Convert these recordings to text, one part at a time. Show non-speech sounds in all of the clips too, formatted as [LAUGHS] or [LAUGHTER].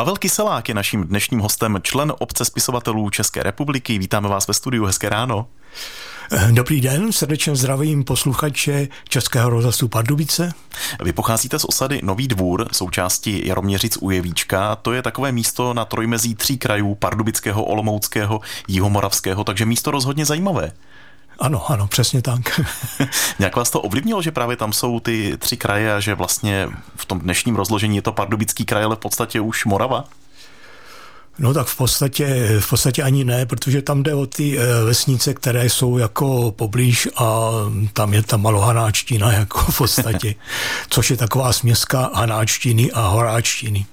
Pavel Kyselák je naším dnešním hostem, člen obce spisovatelů České republiky. Vítáme vás ve studiu, hezké ráno. Dobrý den, srdečně zdravím posluchače Českého rozhlasu Pardubice. Vy pocházíte z osady Nový dvůr, součástí Jaroměřic u Jevíčka. To je takové místo na trojmezí tří krajů, Pardubického, Olomouckého, Jihomoravského, takže místo rozhodně zajímavé. Ano, ano, přesně tak. [LAUGHS] Nějak vás to ovlivnilo, že právě tam jsou ty tři kraje a že vlastně v tom dnešním rozložení je to Pardubický kraj, ale v podstatě už Morava? No tak v podstatě, v podstatě ani ne, protože tam jde o ty eh, vesnice, které jsou jako poblíž a tam je ta malohanáčtina [LAUGHS] jako v podstatě, což je taková směska hanáčtiny a horáčtiny.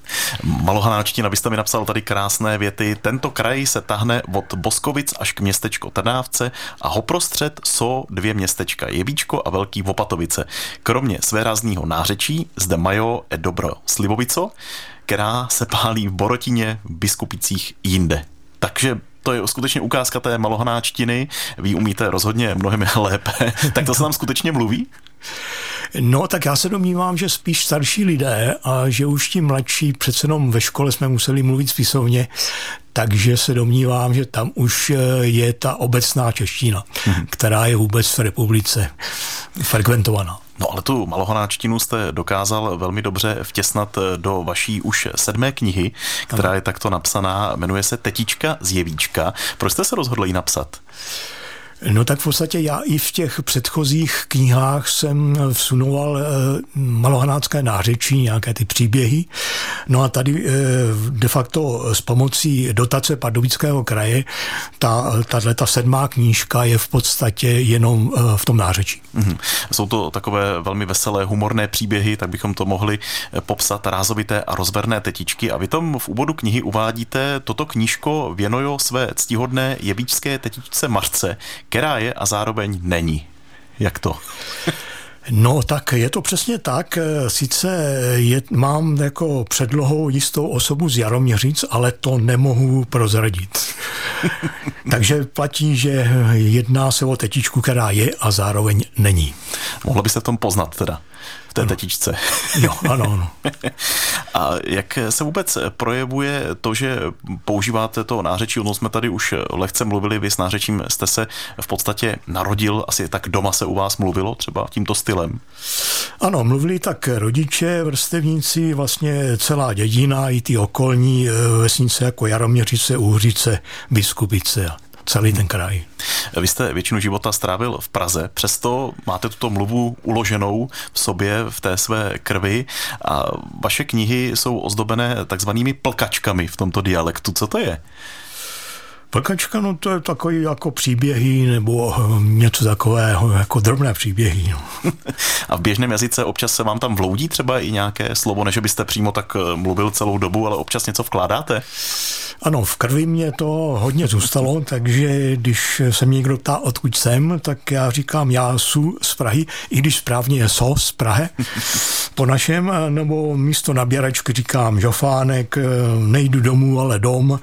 Malohanáčtina, byste mi napsal tady krásné věty. Tento kraj se tahne od Boskovic až k městečko Trnávce a hoprostřed jsou dvě městečka Jevíčko a Velký Vopatovice. Kromě svérázního nářečí zde mají dobro Slivovico, která se pálí v Borotině, v Biskupicích jinde. Takže to je skutečně ukázka té malohanáčtiny. Vy umíte rozhodně mnohem [LAUGHS] lépe. tak to se nám skutečně mluví? No, tak já se domnívám, že spíš starší lidé a že už ti mladší, přece jenom ve škole jsme museli mluvit spisovně, takže se domnívám, že tam už eh, je ta obecná čeština, hmm. která je vůbec v republice frekventovaná. No ale tu malohonáčtinu jste dokázal velmi dobře vtěsnat eh, do vaší už sedmé knihy, která je takto napsaná, jmenuje se Tetička z Jevíčka. Proč jste se rozhodl ji napsat? No tak v podstatě já i v těch předchozích knihách jsem vsunoval eh, malohanácké nářečí, nějaké ty příběhy. No a tady eh, de facto s pomocí dotace Pardubického kraje ta, tato ta sedmá knížka je v podstatě jenom eh, v tom nářečí. Mm-hmm. Jsou to takové velmi veselé, humorné příběhy, tak bychom to mohli popsat rázovité a rozverné tetičky. A vy tom v úvodu knihy uvádíte, toto knížko věnujo své ctihodné jevíčské tetičce Marce, která je a zároveň není. Jak to? No tak je to přesně tak. Sice je, mám jako předlohou jistou osobu z Jaroměřic, ale to nemohu prozradit. [LAUGHS] Takže platí, že jedná se o tetičku, která je a zároveň není. Mohla byste tom poznat teda v té ano. tetičce. Jo, ano, ano. [LAUGHS] A jak se vůbec projevuje to, že používáte to nářečí? Ono jsme tady už lehce mluvili, vy s nářečím jste se v podstatě narodil, asi tak doma se u vás mluvilo třeba tímto stylem? Ano, mluvili tak rodiče, vrstevníci, vlastně celá dědina i ty okolní eh, vesnice jako Jaroměřice, Úhřice, Biskupice celý ten kraj. Vy jste většinu života strávil v Praze, přesto máte tuto mluvu uloženou v sobě, v té své krvi a vaše knihy jsou ozdobené takzvanými plkačkami v tomto dialektu. Co to je? Plkačka, no to je takový jako příběhy nebo něco takového, jako drobné příběhy. No. [LAUGHS] A v běžném jazyce občas se vám tam vloudí třeba i nějaké slovo, než byste přímo tak mluvil celou dobu, ale občas něco vkládáte? Ano, v krvi mě to hodně zůstalo, [LAUGHS] takže když se mě někdo ptá, odkud jsem, tak já říkám, já jsem z Prahy, i když správně je so z Prahy. [LAUGHS] Po našem, nebo místo nabíračky říkám žofánek, nejdu domů, ale dom,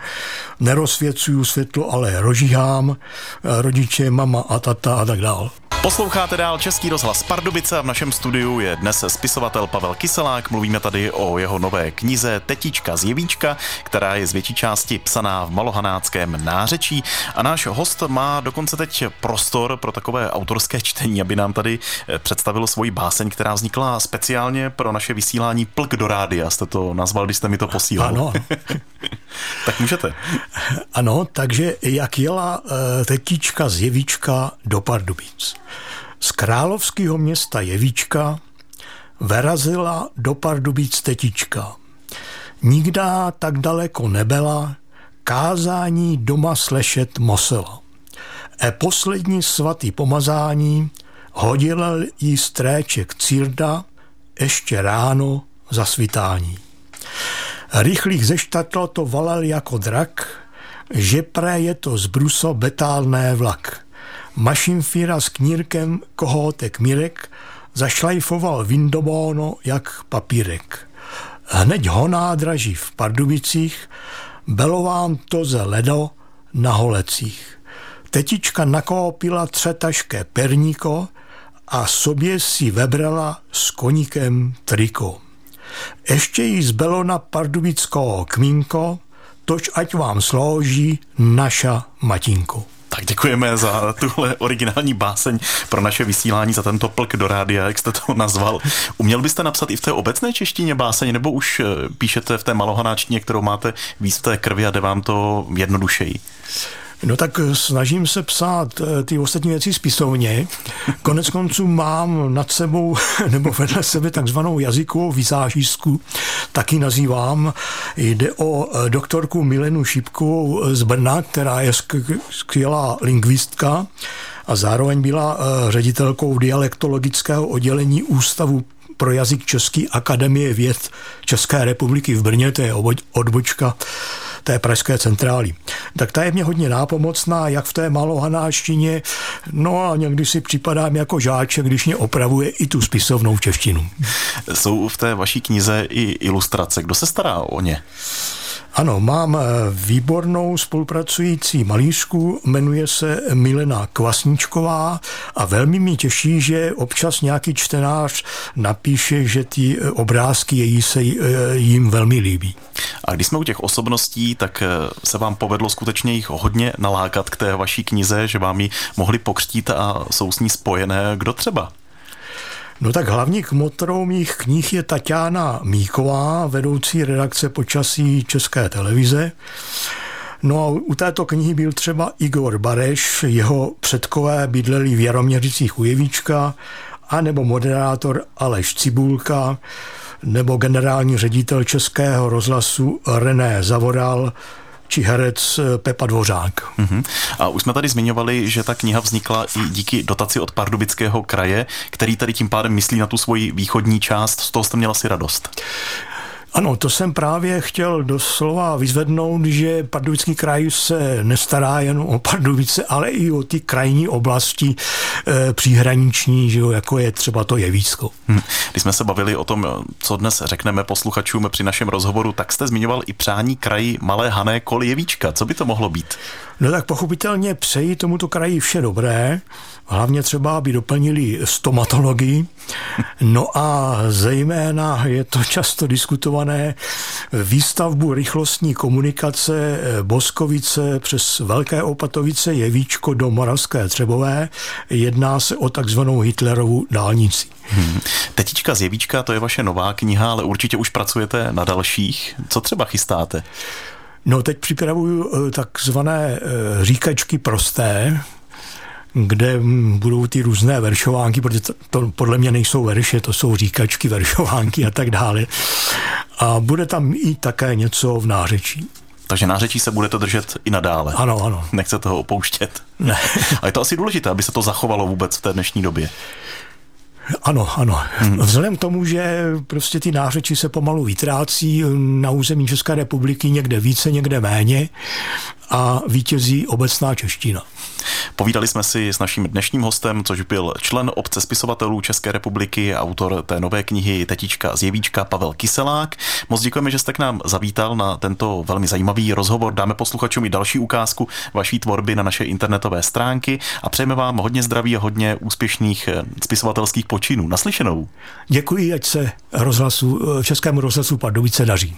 nerozsvěcuju světlo, ale rožíhám, rodiče, mama a tata a tak dál. Posloucháte dál Český rozhlas Pardubice a v našem studiu je dnes spisovatel Pavel Kyselák. Mluvíme tady o jeho nové knize Tetička z Jevíčka, která je z větší části psaná v malohanáckém nářečí. A náš host má dokonce teď prostor pro takové autorské čtení, aby nám tady eh, představil svoji báseň, která vznikla speciálně pro naše vysílání Plk do rádia. Jste to nazval, když jste mi to posílal. Ano. [LAUGHS] tak můžete. Ano, takže jak jela eh, tetička z Jevíčka do Pardubic. Z královského města Jevíčka verazila do Pardubic tetička. Nikdá tak daleko nebyla, kázání doma slešet mosela. E poslední svatý pomazání hodil jí stréček círda ještě ráno za svitání. Rychlých zeštatlo to valel jako drak, že pré je to zbruso betálné vlak. Mašinfíra s knírkem kohoutek Mirek zašlajfoval Vindobóno jak papírek. Hned ho nádraží v Pardubicích, bylo vám to ze ledo na holecích. Tetička nakoupila třetašké perníko a sobě si vebrala s koníkem triko. ještě jí zbylo na pardubicko kmínko, toč ať vám slouží naša matinko. Tak děkujeme za tuhle originální báseň pro naše vysílání, za tento plk do rádia, jak jste to nazval. Uměl byste napsat i v té obecné češtině báseň, nebo už eh, píšete v té malohanáčtině, kterou máte víc v té krvi a jde vám to jednodušeji? No tak eh, snažím se psát eh, ty ostatní věci spisovně. Konec konců mám nad sebou [LAUGHS] nebo vedle sebe takzvanou jazykovou vizážistku, taky nazývám. Jde o eh, doktorku Milenu Šipkovou z Brna, která je skvělá lingvistka a zároveň byla ředitelkou dialektologického oddělení Ústavu pro jazyk České akademie věd České republiky v Brně, to je odbočka té pražské centrály. Tak ta je mě hodně nápomocná, jak v té malohanáštině, no a někdy si připadám jako žáček, když mě opravuje i tu spisovnou češtinu. Jsou v té vaší knize i ilustrace. Kdo se stará o ně? Ano, mám eh, výbornou spolupracující malířku, jmenuje se Milena Kvasničková a velmi mě těší, že občas nějaký čtenář napíše, že ty eh, obrázky její se eh, jim velmi líbí. A když jsme u těch osobností, tak se vám povedlo skutečně jich hodně nalákat k té vaší knize, že vám ji mohli pokřtít a jsou s ní spojené. Kdo třeba? No tak hlavní kmotrou mých knih je Tatiana Míková, vedoucí redakce počasí České televize. No a u této knihy byl třeba Igor Bareš, jeho předkové bydleli v Jaroměřicích u Jevíčka, anebo moderátor Aleš Cibulka, nebo generální ředitel Českého rozhlasu René Zavoral, či herec eh, Pepa Dvořák. Uh-huh. A už jsme tady zmiňovali, že ta kniha vznikla i díky dotaci od Pardubického kraje, který tady tím pádem myslí na tu svoji východní část. Z toho jste měla si radost. Ano, to jsem právě chtěl doslova vyzvednout, že Pardubický kraj se nestará jen o Pardubice, ale i o ty krajní oblasti příhraniční, že jo, jako je třeba to Jevícko. Hmm. Když jsme se bavili o tom, co dnes řekneme posluchačům při našem rozhovoru, tak jste zmiňoval i přání kraji Malé Hané kol Jevíčka. Co by to mohlo být? No tak pochopitelně přeji tomuto kraji vše dobré, hlavně třeba, aby doplnili stomatologii, no a zejména je to často diskutované výstavbu rychlostní komunikace Boskovice přes Velké Opatovice Jevíčko do Moravské Třebové. Jedná se o takzvanou Hitlerovu dálnici. Hmm. Tetička z Jevíčka, to je vaše nová kniha, ale určitě už pracujete na dalších. Co třeba chystáte? No teď připravuju eh, takzvané eh, říkačky prosté, kde budou ty různé veršovánky, protože to, to podle mě nejsou verše, to jsou říkačky, veršovánky a tak dále. A bude tam i také něco v nářečí. Takže nářečí se budete držet i nadále. Ano, ano. Nechcete ho opouštět. Ne. [LAUGHS] A je to asi důležité, aby se to zachovalo vůbec v té dnešní době. Ano, ano. Hmm. Vzhledem k tomu, že prostě ty nářeči se pomalu vytrácí na území České republiky někde více, někde méně a vítězí obecná čeština. Povídali jsme si s naším dnešním hostem, což byl člen obce spisovatelů České republiky, autor té nové knihy Tetička z Jevíčka Pavel Kyselák. Moc děkujeme, že jste k nám zavítal na tento velmi zajímavý rozhovor. Dáme posluchačům i další ukázku vaší tvorby na naše internetové stránky a přejeme vám hodně zdraví a hodně úspěšných eh, spisovatelských počinů. Naslyšenou. Děkuji, ať se rozhlasu, eh, Českému rozhlasu Pardubice daří.